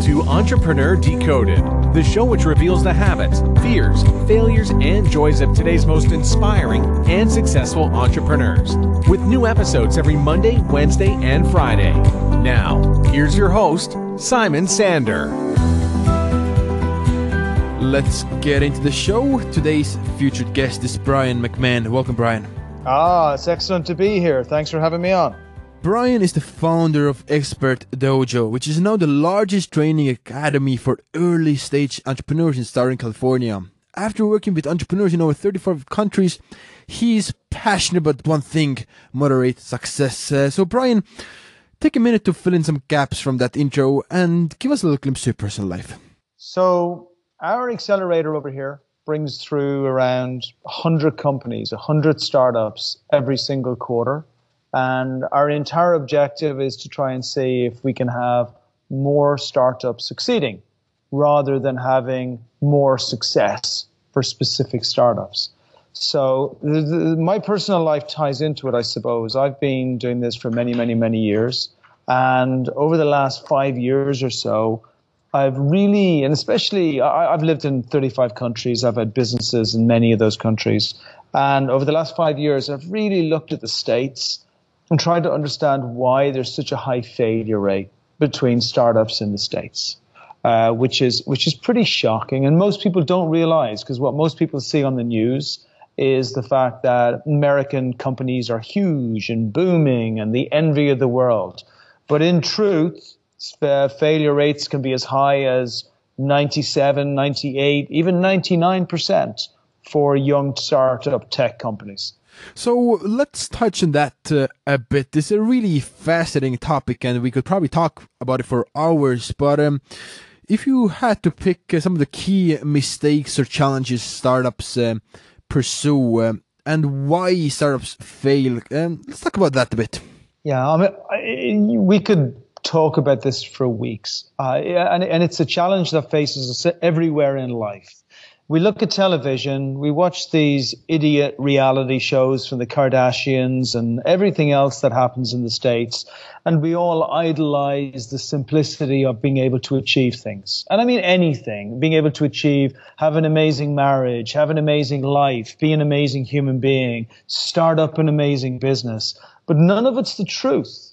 Welcome to Entrepreneur Decoded, the show which reveals the habits, fears, failures, and joys of today's most inspiring and successful entrepreneurs. With new episodes every Monday, Wednesday, and Friday. Now, here's your host, Simon Sander. Let's get into the show. Today's featured guest is Brian Mac Mahon. Welcome, Brian. Ah, it's excellent to be here. Thanks for having me on. Brian is the founder of Expert Dojo, which is now the largest training academy for early stage entrepreneurs in Southern California. After working with entrepreneurs in over 35 countries, he's passionate about one thing moderate success. Uh, so, Brian, take a minute to fill in some gaps from that intro and give us a little glimpse of your personal life. So, our accelerator over here brings through around 100 companies, 100 startups every single quarter and our entire objective is to try and see if we can have more startups succeeding rather than having more success for specific startups. So my personal life ties into it, I suppose. I've been doing this for many, many, many years. And over the last five years or so, I've really, and especially, I, I've lived in 35 countries. I've had businesses in many of those countries. And over the last five years, I've really looked at the States and trying to understand why there's such a high failure rate between startups in the states, uh, which is which is pretty shocking, and most people don't realize because what most people see on the news is the fact that American companies are huge and booming and the envy of the world, but in truth, uh, failure rates can be as high as 97, 98, even 99 percent for young startup tech companies. So let's touch on that uh, a bit. It's a really fascinating topic, and we could probably talk about it for hours. But um, if you had to pick uh, some of the key mistakes or challenges startups uh, pursue um, and why startups fail, um, let's talk about that a bit. Yeah, I mean, I, we could talk about this for weeks, uh, and, and it's a challenge that faces us everywhere in life we look at television, we watch these idiot reality shows from the Kardashians and everything else that happens in the States, and we all idolize the simplicity of being able to achieve things. And I mean anything, being able to achieve, have an amazing marriage, have an amazing life, be an amazing human being, start up an amazing business. But none of it's the truth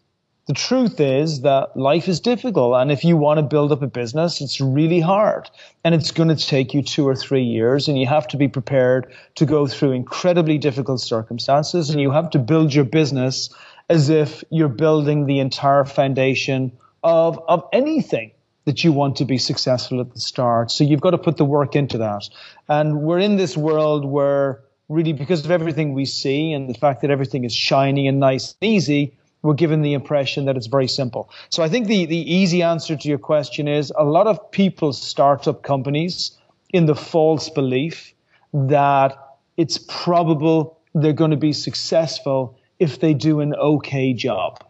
the truth is that life is difficult. And if you want to build up a business, it's really hard. And it's going to take you two or three years. And you have to be prepared to go through incredibly difficult circumstances. And you have to build your business as if you're building the entire foundation of, of anything that you want to be successful at the start. So you've got to put the work into that. And we're in this world where really because of everything we see and the fact that everything is shiny and nice and easy, we're given the impression that it's very simple. So I think the, the easy answer to your question is a lot of people start up companies in the false belief that it's probable they're going to be successful if they do an okay job.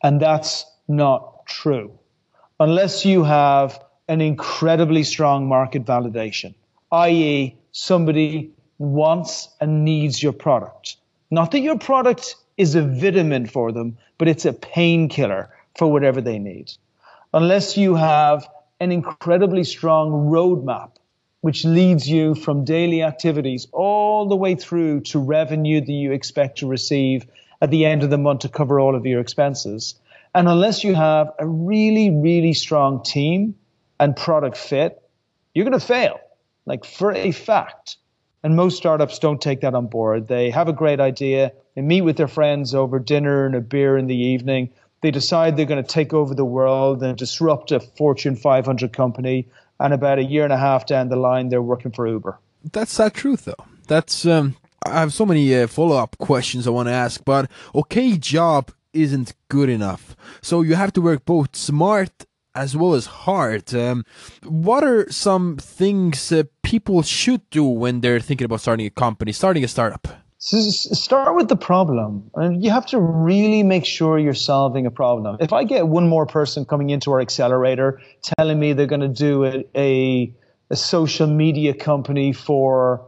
And that's not true. Unless you have an incredibly strong market validation, i.e., somebody wants and needs your product. Not that your product is a vitamin for them, but it's a painkiller for whatever they need. Unless you have an incredibly strong roadmap, which leads you from daily activities all the way through to revenue that you expect to receive at the end of the month to cover all of your expenses. And unless you have a really, really strong team and product fit, you're going to fail, like for a fact. And most startups don't take that on board. They have a great idea, they meet with their friends over dinner and a beer in the evening. They decide they're going to take over the world and disrupt a Fortune 500 company. And about a year and a half down the line, they're working for Uber. That's that truth, though. That's um, I have so many uh, follow up questions I want to ask, but okay, job isn't good enough. So you have to work both smart as well as heart. Um, what are some things uh, people should do when they're thinking about starting a company, starting a startup? So start with the problem. And you have to really make sure you're solving a problem. If I get one more person coming into our accelerator telling me they're going to do a, a, a social media company for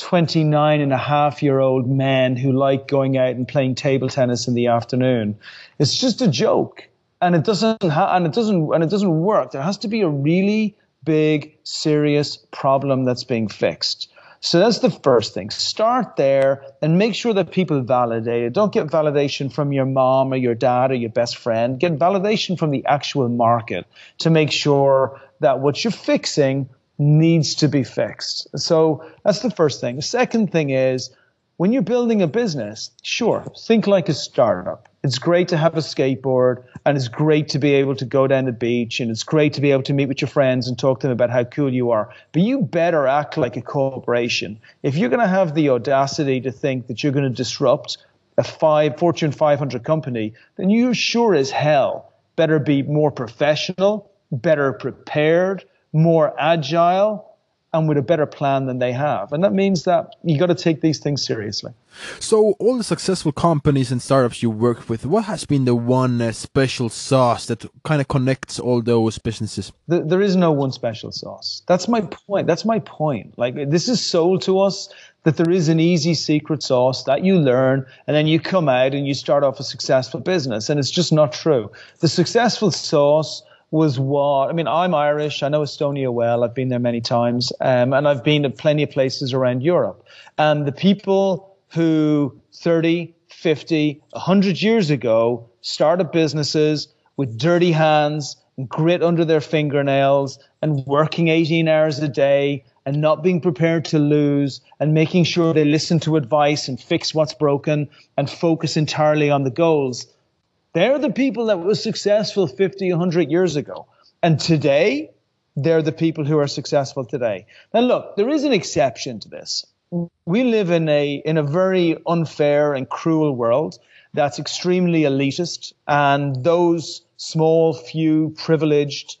29 and a half year old men who like going out and playing table tennis in the afternoon, it's just a joke. And it doesn't ha- and it doesn't and it doesn't work. There has to be a really big, serious problem that's being fixed. So that's the first thing. Start there and make sure that people validate it. Don't get validation from your mom or your dad or your best friend. Get validation from the actual market to make sure that what you're fixing needs to be fixed. So that's the first thing. The second thing is when you're building a business, sure, think like a startup. It's great to have a skateboard and it's great to be able to go down the beach and it's great to be able to meet with your friends and talk to them about how cool you are. But you better act like a corporation. If you're going to have the audacity to think that you're going to disrupt a five Fortune 500 company, then you sure as hell better be more professional, better prepared, more agile, and with a better plan than they have. And that means that you got to take these things seriously. So, all the successful companies and startups you work with, what has been the one uh, special sauce that kind of connects all those businesses? The, there is no one special sauce. That's my point. That's my point. Like, this is sold to us that there is an easy secret sauce that you learn and then you come out and you start off a successful business. And it's just not true. The successful sauce was what I mean. I'm Irish. I know Estonia well. I've been there many times, um, and I've been to plenty of places around Europe. And the people who 30, 50, 100 years ago started businesses with dirty hands and grit under their fingernails and working 18 hours a day and not being prepared to lose and making sure they listen to advice and fix what's broken and focus entirely on the goals they're the people that were successful 50, 100 years ago. And today, they're the people who are successful today. Now, look, there is an exception to this. We live in a, in a very unfair and cruel world that's extremely elitist, and those small, few, privileged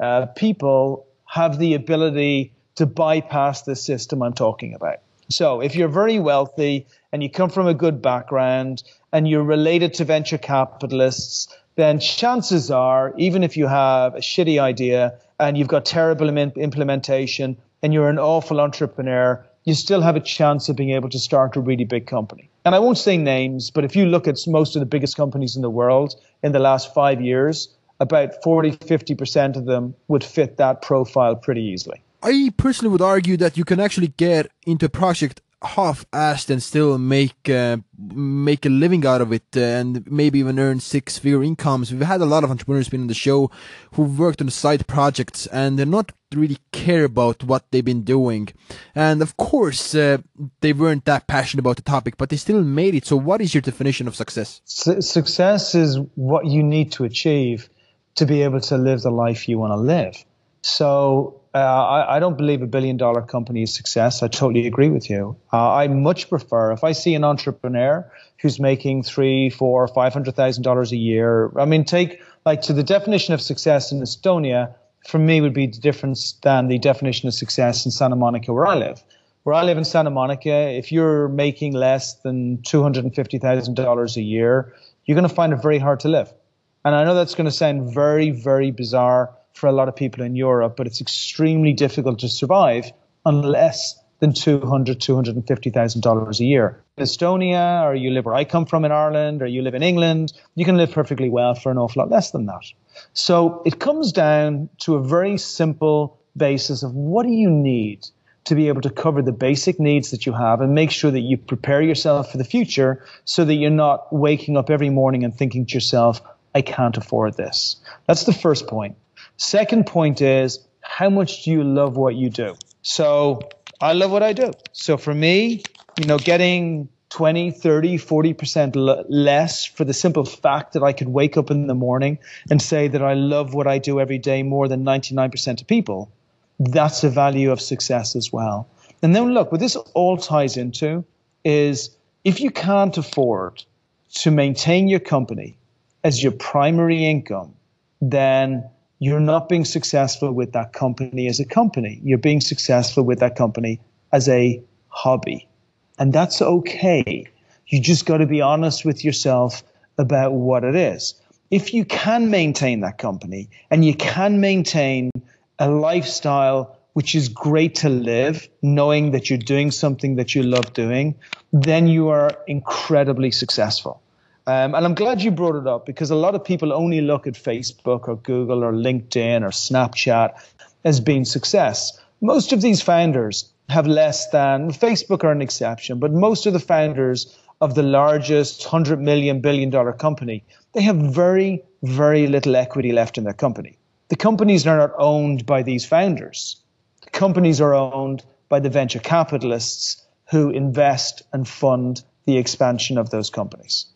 uh, people have the ability to bypass the system I'm talking about. So, if you're very wealthy and you come from a good background and you're related to venture capitalists, then chances are, even if you have a shitty idea and you've got terrible Im- implementation and you're an awful entrepreneur, you still have a chance of being able to start a really big company. And I won't say names, but if you look at most of the biggest companies in the world in the last five years, about 40, 50% of them would fit that profile pretty easily. I personally would argue that you can actually get into a project half-assed and still make uh, make a living out of it uh, and maybe even earn six-figure incomes. We've had a lot of entrepreneurs been on the show who've worked on side projects and they're not really care about what they've been doing. And of course, uh, they weren't that passionate about the topic, but they still made it. So, what is your definition of success? success is what you need to achieve to be able to live the life you want to live. So uh, I, I, don't believe a billion dollar company is success. I totally agree with you. Uh, I much prefer if I see an entrepreneur who's making three, four, five hundred thousand dollars a year. I mean, take like to the definition of success in Estonia for me would be different than the definition of success in Santa Monica, where I live. Where I live in Santa Monica, if you're making less than two hundred and fifty thousand dollars a year, you're going to find it very hard to live. And I know that's going to sound very, very bizarre for a lot of people in Europe, but it's extremely difficult to survive unless than two hundred, two hundred and fifty thousand dollars a year. In Estonia, or you live where I come from in Ireland, or you live in England, you can live perfectly well for an awful lot less than that. So it comes down to a very simple basis of what do you need to be able to cover the basic needs that you have and make sure that you prepare yourself for the future so that you're not waking up every morning and thinking to yourself, I can't afford this. That's the first point. Second point is how much do you love what you do? So I love what I do. So for me, you know, getting 20, 30, 40% l- less for the simple fact that I could wake up in the morning and say that I love what I do every day more than 99% of people, that's a value of success as well. And then look, what this all ties into is if you can't afford to maintain your company as your primary income, then you're not being successful with that company as a company. You're being successful with that company as a hobby. And that's okay. You just got to be honest with yourself about what it is. If you can maintain that company and you can maintain a lifestyle which is great to live, knowing that you're doing something that you love doing, then you are incredibly successful. Um, and I'm glad you brought it up because a lot of people only look at Facebook or Google or LinkedIn or Snapchat as being success. Most of these founders have less than Facebook are an exception, but most of the founders of the largest hundred million billion dollar company, they have very, very little equity left in their company. The companies are not owned by these founders. The companies are owned by the venture capitalists who invest and fund the expansion of those companies.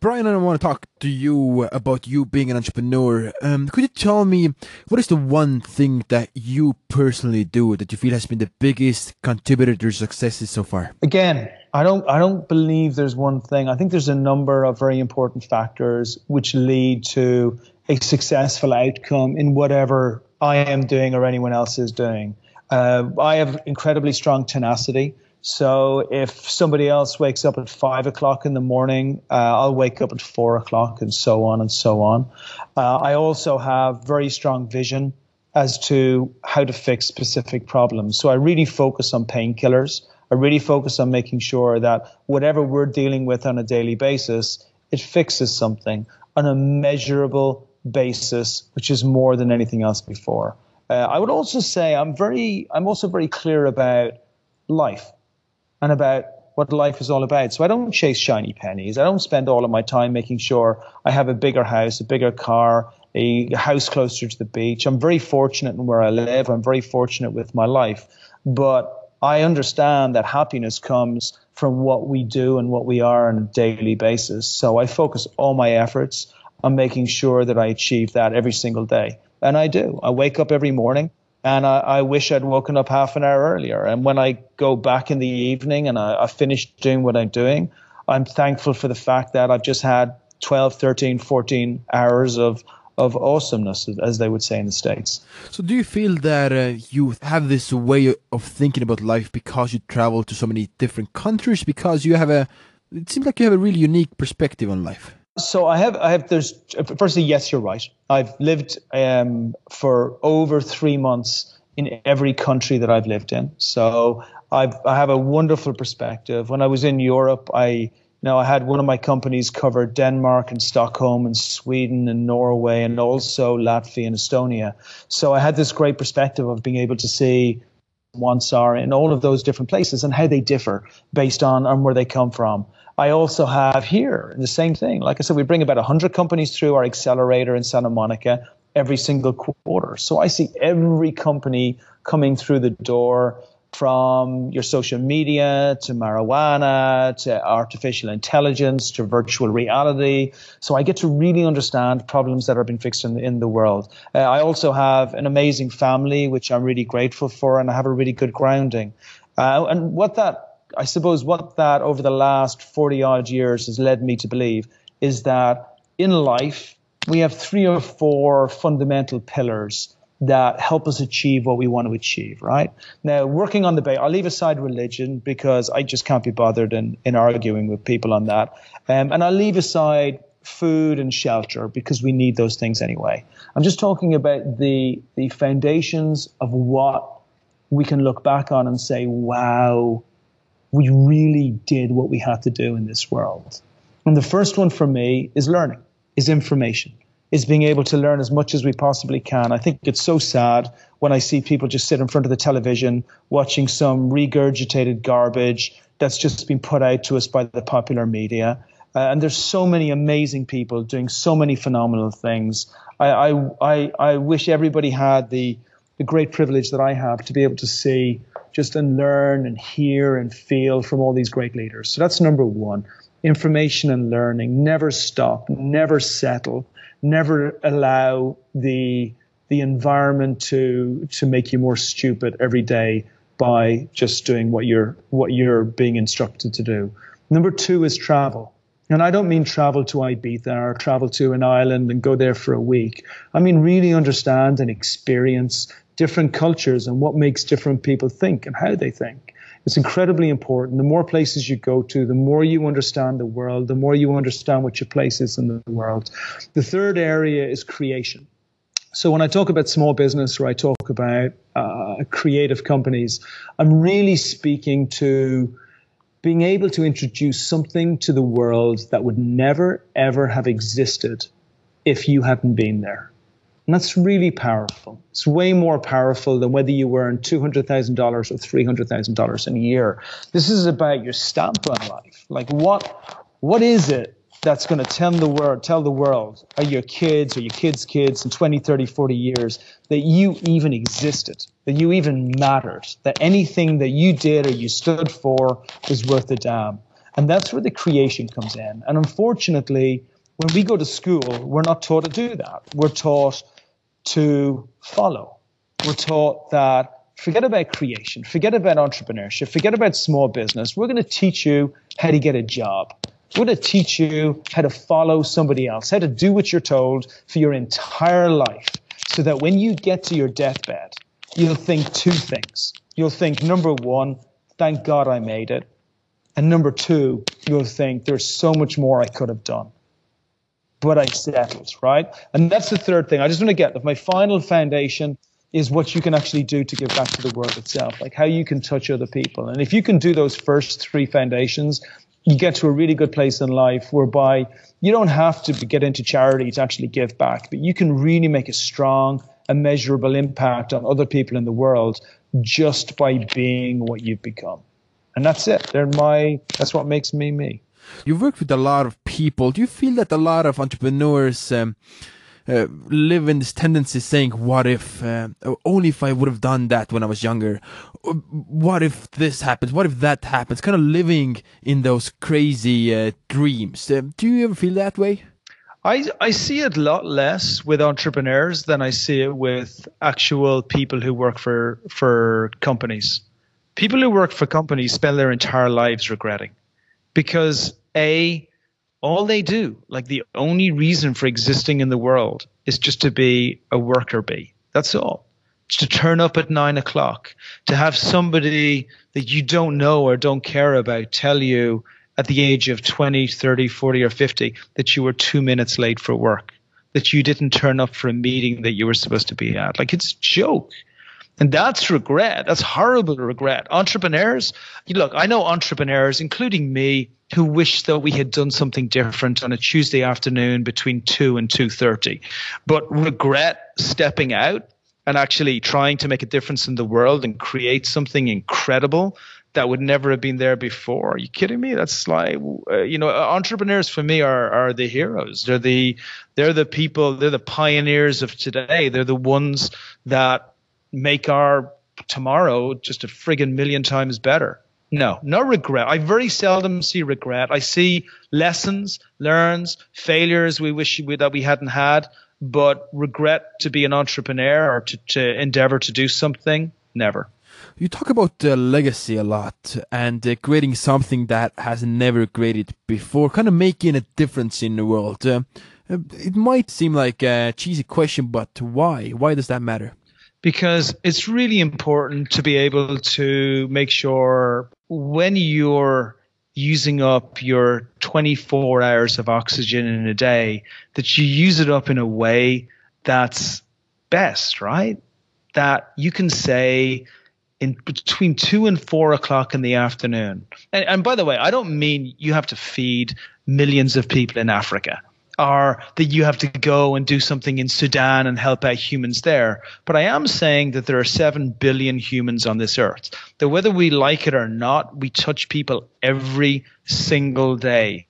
Brian, I want to talk to you about you being an entrepreneur. Um, could you tell me what is the one thing that you personally do that you feel has been the biggest contributor to your successes so far? Again, I don't I don't believe there's one thing. I think there's a number of very important factors which lead to a successful outcome in whatever I am doing or anyone else is doing. Uh, I have incredibly strong tenacity. So if somebody else wakes up at five o'clock in the morning, uh, I'll wake up at four o'clock, and so on and so on. Uh, I also have very strong vision as to how to fix specific problems. So I really focus on painkillers. I really focus on making sure that whatever we're dealing with on a daily basis, it fixes something on a measurable basis, which is more than anything else before. Uh, I would also say I'm very, I'm also very clear about life and about what life is all about. So I don't chase shiny pennies. I don't spend all of my time making sure I have a bigger house, a bigger car, a house closer to the beach. I'm very fortunate in where I live. I'm very fortunate with my life. But I understand that happiness comes from what we do and what we are on a daily basis. So I focus all my efforts on making sure that I achieve that every single day. And I do. I wake up every morning and I, I, wish I'd woken up half an hour earlier. And when I go back in the evening and I, I finish doing what I'm doing, I'm thankful for the fact that I've just had 12, 13, 14 hours of of awesomeness, as they would say in the states. So, do you feel that uh, you have this way of thinking about life because you travel to so many different countries? Because you have a, it seems like you have a really unique perspective on life. So I have, I have. There's firstly, yes, you're right. I've lived um, for over three months in every country that I've lived in. So I've, I have a wonderful perspective. When I was in Europe, I, you know, I had one of my companies cover Denmark and Stockholm and Sweden and Norway and also Latvia and Estonia. So I had this great perspective of being able to see wants are in all of those different places and how they differ based on, on where they come from. I also have here the same thing. Like I said, we bring about 100 companies through our accelerator in Santa Monica every single quarter. So I see every company coming through the door from your social media to marijuana to artificial intelligence to virtual reality. So I get to really understand problems that are being fixed in, in the world. Uh, I also have an amazing family, which I'm really grateful for, and I have a really good grounding. Uh, and what that I suppose what that over the last 40 odd years has led me to believe is that in life, we have three or four fundamental pillars that help us achieve what we want to achieve, right? Now, working on the base, I'll leave aside religion because I just can't be bothered in, in arguing with people on that. Um, and I'll leave aside food and shelter because we need those things anyway. I'm just talking about the, the foundations of what we can look back on and say, wow, we really did what we had to do in this world. And the first one for me is learning, is information, is being able to learn as much as we possibly can. I think it's so sad when I see people just sit in front of the television watching some regurgitated garbage that's just been put out to us by the popular media. Uh, and there's so many amazing people doing so many phenomenal things. I, I, I, I wish everybody had the, the great privilege that I have to be able to see just and learn and hear and feel from all these great leaders. So that's number one. Information and learning. Never stop. Never settle. Never allow the the environment to to make you more stupid every day by just doing what you're what you're being instructed to do. Number two is travel. And I don't mean travel to Ibiza or travel to an island and go there for a week. I mean really understand and experience different cultures and what makes different people think and how they think. It's incredibly important. The more places you go to, the more you understand the world, the more you understand what your place is in the world. The third area is creation. So when I talk about small business or I talk about uh, creative companies, I'm really speaking to being able to introduce something to the world that would never, ever have existed if you hadn't been there. And that's really powerful. It's way more powerful than whether you earn $200,000 or $300,000 in a year. This is about your stamp on life. Like, what, what is it that's going to tell the world, tell the world, or your kids or your kids' kids in 20, 30, 40 years that you even existed, that you even mattered, that anything that you did or you stood for was worth a damn. And that's where the creation comes in. And unfortunately, when we go to school, we're not taught to do that. We're taught to follow. We're taught that forget about creation, forget about entrepreneurship, forget about small business. We're going to teach you how to get a job. We're going to teach you how to follow somebody else, how to do what you're told for your entire life, so that when you get to your deathbed, you'll think two things. You'll think, number one, thank God I made it. And number two, you'll think there's so much more I could have done. But I settled, right? And that's the third thing. I just want to get that my final foundation is what you can actually do to give back to the world itself, like how you can touch other people. And if you can do those first three foundations, you get to a really good place in life whereby you don't have to get into charity to actually give back, but you can really make a strong and measurable impact on other people in the world just by being what you've become. And that's it. They're my that's what makes me me. You've worked with a lot of people. Do you feel that a lot of entrepreneurs um, uh, live in this tendency saying, "What if? Uh, only if I would have done that when I was younger. What if this happens? What if that happens?" Kind of living in those crazy uh, dreams. Uh, do you ever feel that way? I, I see it a lot less with entrepreneurs than I see it with actual people who work for for companies. People who work for companies spend their entire lives regretting because a all they do, like the only reason for existing in the world is just to be a worker bee. That's all. It's to turn up at nine o'clock, to have somebody that you don't know or don't care about tell you at the age of 20, 30, 40, or 50 that you were two minutes late for work, that you didn't turn up for a meeting that you were supposed to be at. Like it's a joke. And that's regret. That's horrible regret. Entrepreneurs, look, I know entrepreneurs, including me, who wish that we had done something different on a Tuesday afternoon between 2 and 2:30 but regret stepping out and actually trying to make a difference in the world and create something incredible that would never have been there before. Are you kidding me? That's like uh, you know, entrepreneurs for me are are the heroes. They're the they're the people, they're the pioneers of today. They're the ones that make our tomorrow just a friggin' million times better. No, no regret. I very seldom see regret. I see lessons, learns, failures we wish we, that we hadn't had, but regret to be an entrepreneur or to, to endeavor to do something, never. You talk about uh, legacy a lot and uh, creating something that has never created before, kind of making a difference in the world. Uh, uh it might seem like a cheesy question, but why? Why does that matter? Because it's really important to be able to make sure when you're using up your 24 hours of oxygen in a day that you use it up in a way that's best, right? That you can say in between two and four o'clock in the afternoon. And, and by the way, I don't mean you have to feed millions of people in Africa are that you have to go and do something in Sudan and help out humans there. But I am saying that there are 7 billion humans on this earth. That whether we like it or not, we touch people every single day.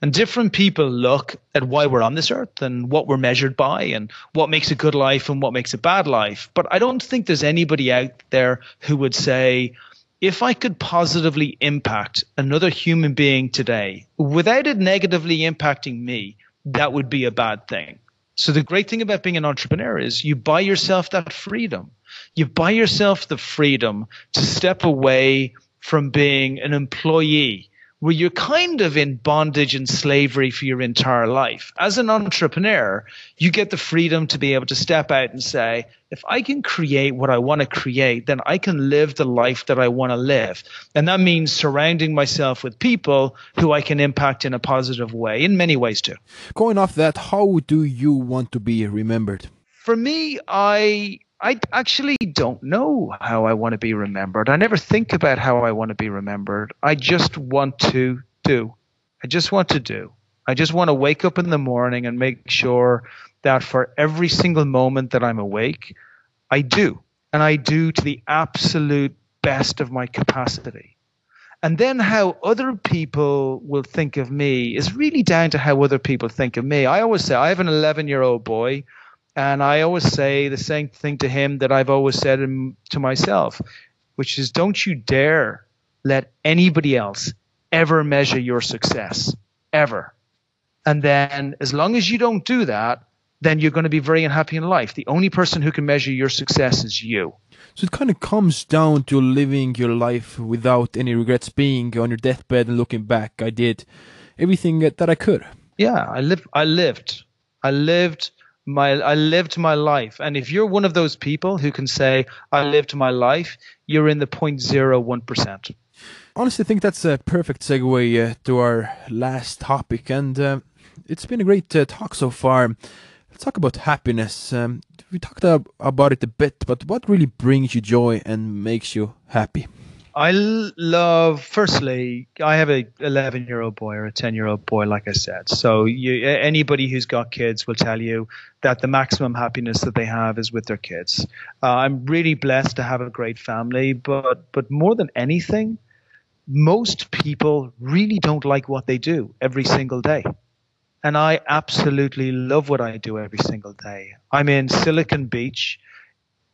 And different people look at why we're on this earth and what we're measured by and what makes a good life and what makes a bad life. But I don't think there's anybody out there who would say, if I could positively impact another human being today without it negatively impacting me, that would be a bad thing. So the great thing about being an entrepreneur is you buy yourself that freedom. You buy yourself the freedom to step away from being an employee where you're kind of in bondage and slavery for your entire life. As an entrepreneur, you get the freedom to be able to step out and say, if I can create what I want to create, then I can live the life that I want to live. And that means surrounding myself with people who I can impact in a positive way, in many ways too. Going off that, how do you want to be remembered? For me, I I actually don't know how I want to be remembered. I never think about how I want to be remembered. I just want to do. I just want to do. I just want to wake up in the morning and make sure that for every single moment that I'm awake, I do. And I do to the absolute best of my capacity. And then how other people will think of me is really down to how other people think of me. I always say, I have an 11 year old boy, and I always say the same thing to him that I've always said to myself, which is don't you dare let anybody else ever measure your success, ever. And then as long as you don't do that, then you're going to be very unhappy in life. The only person who can measure your success is you. So it kind of comes down to living your life without any regrets, being on your deathbed and looking back. I did everything that I could. Yeah, I lived. I lived. I lived my. I lived my life. And if you're one of those people who can say I lived my life, you're in the 0.01 percent. Honestly, I think that's a perfect segue uh, to our last topic, and uh, it's been a great uh, talk so far. Let's talk about happiness. Um, we talked about it a bit, but what really brings you joy and makes you happy? I love. Firstly, I have a 11 year old boy or a 10 year old boy, like I said. So you, anybody who's got kids will tell you that the maximum happiness that they have is with their kids. Uh, I'm really blessed to have a great family, but but more than anything, most people really don't like what they do every single day. And I absolutely love what I do every single day. I'm in Silicon Beach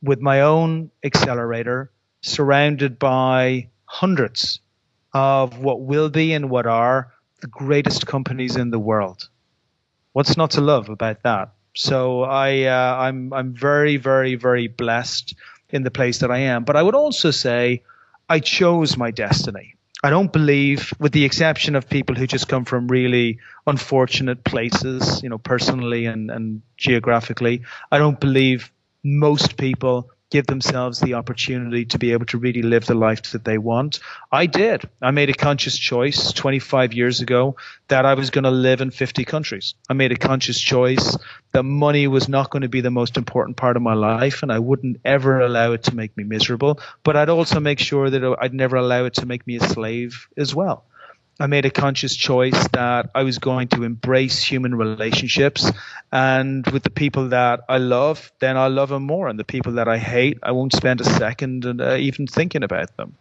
with my own accelerator, surrounded by hundreds of what will be and what are the greatest companies in the world. What's not to love about that? So I, uh, I'm, I'm very, very, very blessed in the place that I am. But I would also say I chose my destiny. I don't believe, with the exception of people who just come from really unfortunate places, you know, personally and, and geographically, I don't believe most people give themselves the opportunity to be able to really live the life that they want. I did. I made a conscious choice 25 years ago that I was going to live in 50 countries. I made a conscious choice that money was not going to be the most important part of my life and I wouldn't ever allow it to make me miserable, but I'd also make sure that I'd never allow it to make me a slave as well. I made a conscious choice that I was going to embrace human relationships. And with the people that I love, then I'll love them more. And the people that I hate, I won't spend a second uh, even thinking about them.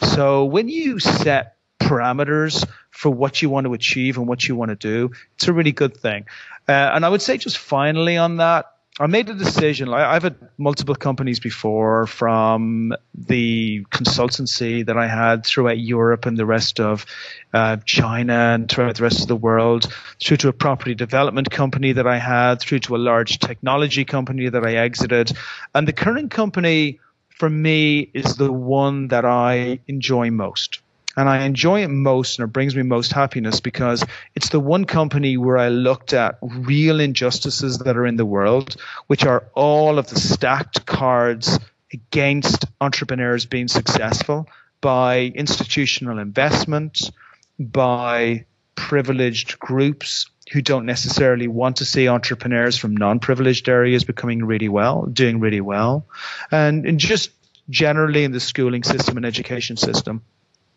So when you set parameters for what you want to achieve and what you want to do, it's a really good thing. Uh, and I would say just finally on that, I made a decision. I've had multiple companies before, from the consultancy that I had throughout Europe and the rest of uh, China and throughout the rest of the world, through to a property development company that I had, through to a large technology company that I exited, and the current company for me is the one that I enjoy most. And I enjoy it most and it brings me most happiness because it's the one company where I looked at real injustices that are in the world, which are all of the stacked cards against entrepreneurs being successful by institutional investment, by privileged groups who don't necessarily want to see entrepreneurs from non-privileged areas becoming really well, doing really well, and, and just generally in the schooling system and education system.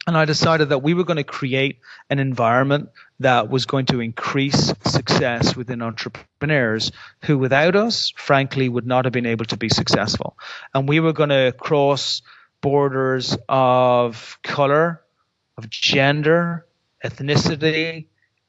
And I decided that we were going to create an environment that was going to increase success within entrepreneurs who, without us, frankly, would not have been able to be successful. And we were going to cross borders of color, of gender, ethnicity,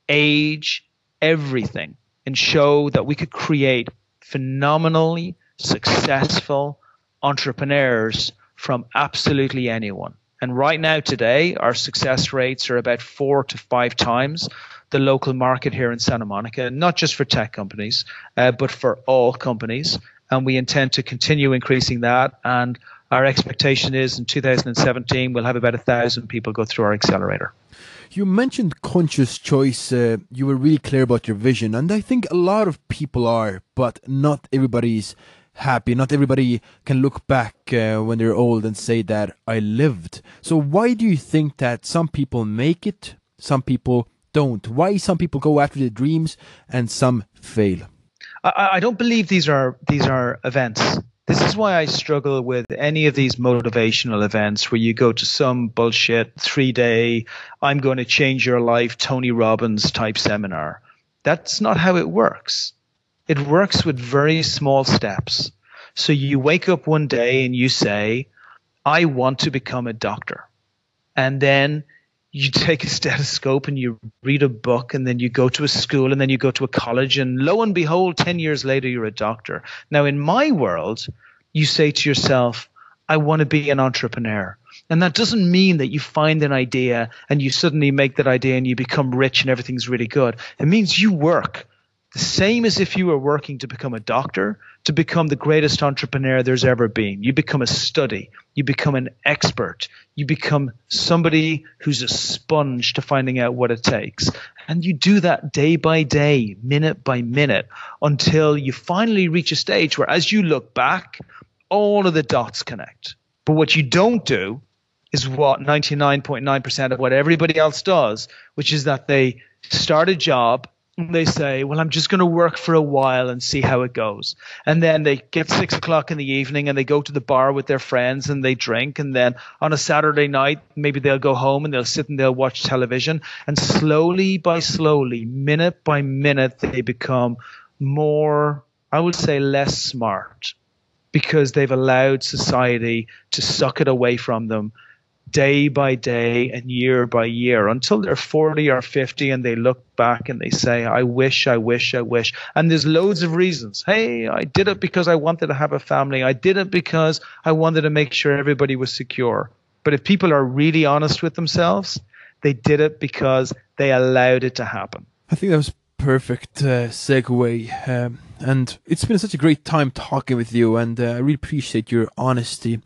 age, everything, and show that we could create phenomenally successful entrepreneurs from absolutely anyone. And right now, today, our success rates are about four to five times the local market here in Santa Monica, not just for tech companies, uh, but for all companies. And we intend to continue increasing that. And our expectation is in 2017, we'll have about a thousand people go through our accelerator. You mentioned conscious choice. Uh, you were really clear about your vision, and I think a lot of people are, but not everybody's happy. Not everybody can look back uh, when they're old and say that I lived. So why do you think that some people make it, some people don't? Why some people go after their dreams and some fail? I, I don't believe these are these are events. This is why I struggle with any of these motivational events where you go to some bullshit three day, I'm going to change your life, Tony Robbins type seminar. That's not how it works. It works with very small steps. So you wake up one day and you say, I want to become a doctor. And then you take a stethoscope and you read a book and then you go to a school and then you go to a college and lo and behold 10 years later you're a doctor now in my world you say to yourself i want to be an entrepreneur and that doesn't mean that you find an idea and you suddenly make that idea and you become rich and everything's really good it means you work the same as if you were working to become a doctor, to become the greatest entrepreneur there's ever been. You become a study, you become an expert, you become somebody who's a sponge to finding out what it takes. And you do that day by day, minute by minute, until you finally reach a stage where, as you look back, all of the dots connect. But what you don't do is what 99.9% of what everybody else does, which is that they start a job they say, Well, I'm just going to work for a while and see how it goes. And then they get six o'clock in the evening and they go to the bar with their friends and they drink. And then on a Saturday night, maybe they'll go home and they'll sit and they'll watch television. And slowly by slowly, minute by minute, they become more, I would say, less smart because they've allowed society to suck it away from them day by day and year by year until they're 40 or 50 and they look back and they say, I wish, I wish, I wish. And there's loads of reasons. Hey, I did it because I wanted to have a family. I did it because I wanted to make sure everybody was secure. But if people are really honest with themselves, they did it because they allowed it to happen. I think that was perfect uh, segue. Um, and it's been such a great time talking with you, and uh, I really appreciate your honesty.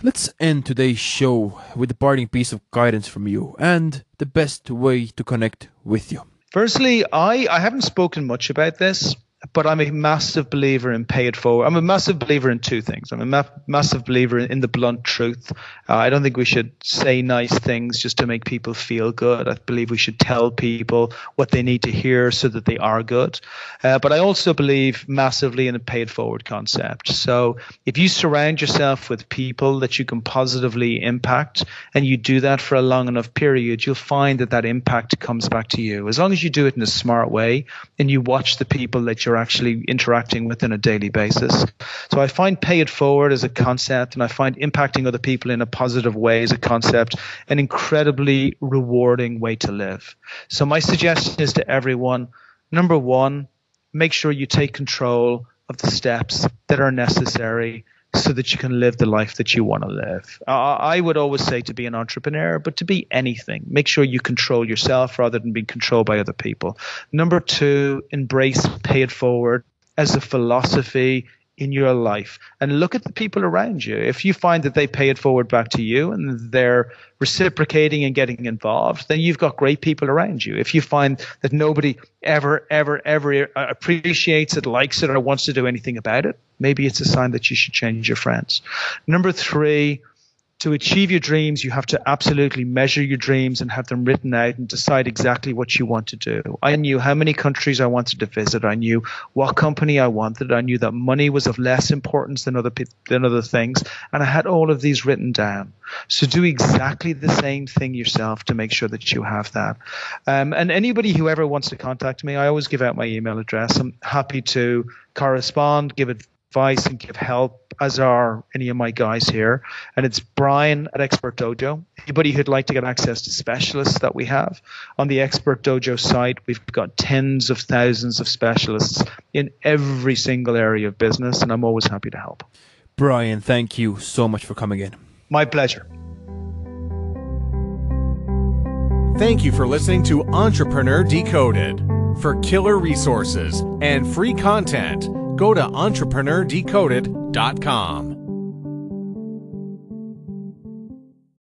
Let's end today's show with a parting piece of guidance from you and the best way to connect with you. Firstly, I, I haven't spoken much about this, but I'm a massive believer in pay it forward. I'm a massive believer in two things. I'm a ma- massive believer in, in, the blunt truth. Uh, I don't think we should say nice things just to make people feel good. I believe we should tell people what they need to hear so that they are good. Uh, but I also believe massively in the pay it forward concept. So if you surround yourself with people that you can positively impact and you do that for a long enough period, you'll find that that impact comes back to you. As long as you do it in a smart way and you watch the people that you're actually interacting with on a daily basis. So I find pay it forward as a concept, and I find impacting other people in a positive way as a concept an incredibly rewarding way to live. So my suggestion is to everyone number one, make sure you take control of the steps that are necessary so that you can live the life that you want to live. I would always say to be an entrepreneur, but to be anything, make sure you control yourself rather than being controlled by other people. Number two, embrace pay it forward as a philosophy in your life and look at the people around you. If you find that they pay it forward back to you and they're reciprocating and getting involved, then you've got great people around you. If you find that nobody ever, ever, ever appreciates it, likes it, or wants to do anything about it, maybe it's a sign that you should change your friends. Number three, to achieve your dreams, you have to absolutely measure your dreams and have them written out and decide exactly what you want to do. I knew how many countries I wanted to visit. I knew what company I wanted. I knew that money was of less importance than other than other things, and I had all of these written down. So do exactly the same thing yourself to make sure that you have that. Um, and anybody who ever wants to contact me, I always give out my email address. I'm happy to correspond, give advice, and give help as are any of my guys here. And it's Brian at Expert Dojo. Anybody who'd like to get access to specialists that we have on the Expert Dojo site, we've got tens of thousands of specialists in every single area of business, and I'm always happy to help. Brian, thank you so much for coming in. My pleasure. Thank you for listening to Entrepreneur Decoded. For killer resources and free content, go to entrepreneurdecoded.com.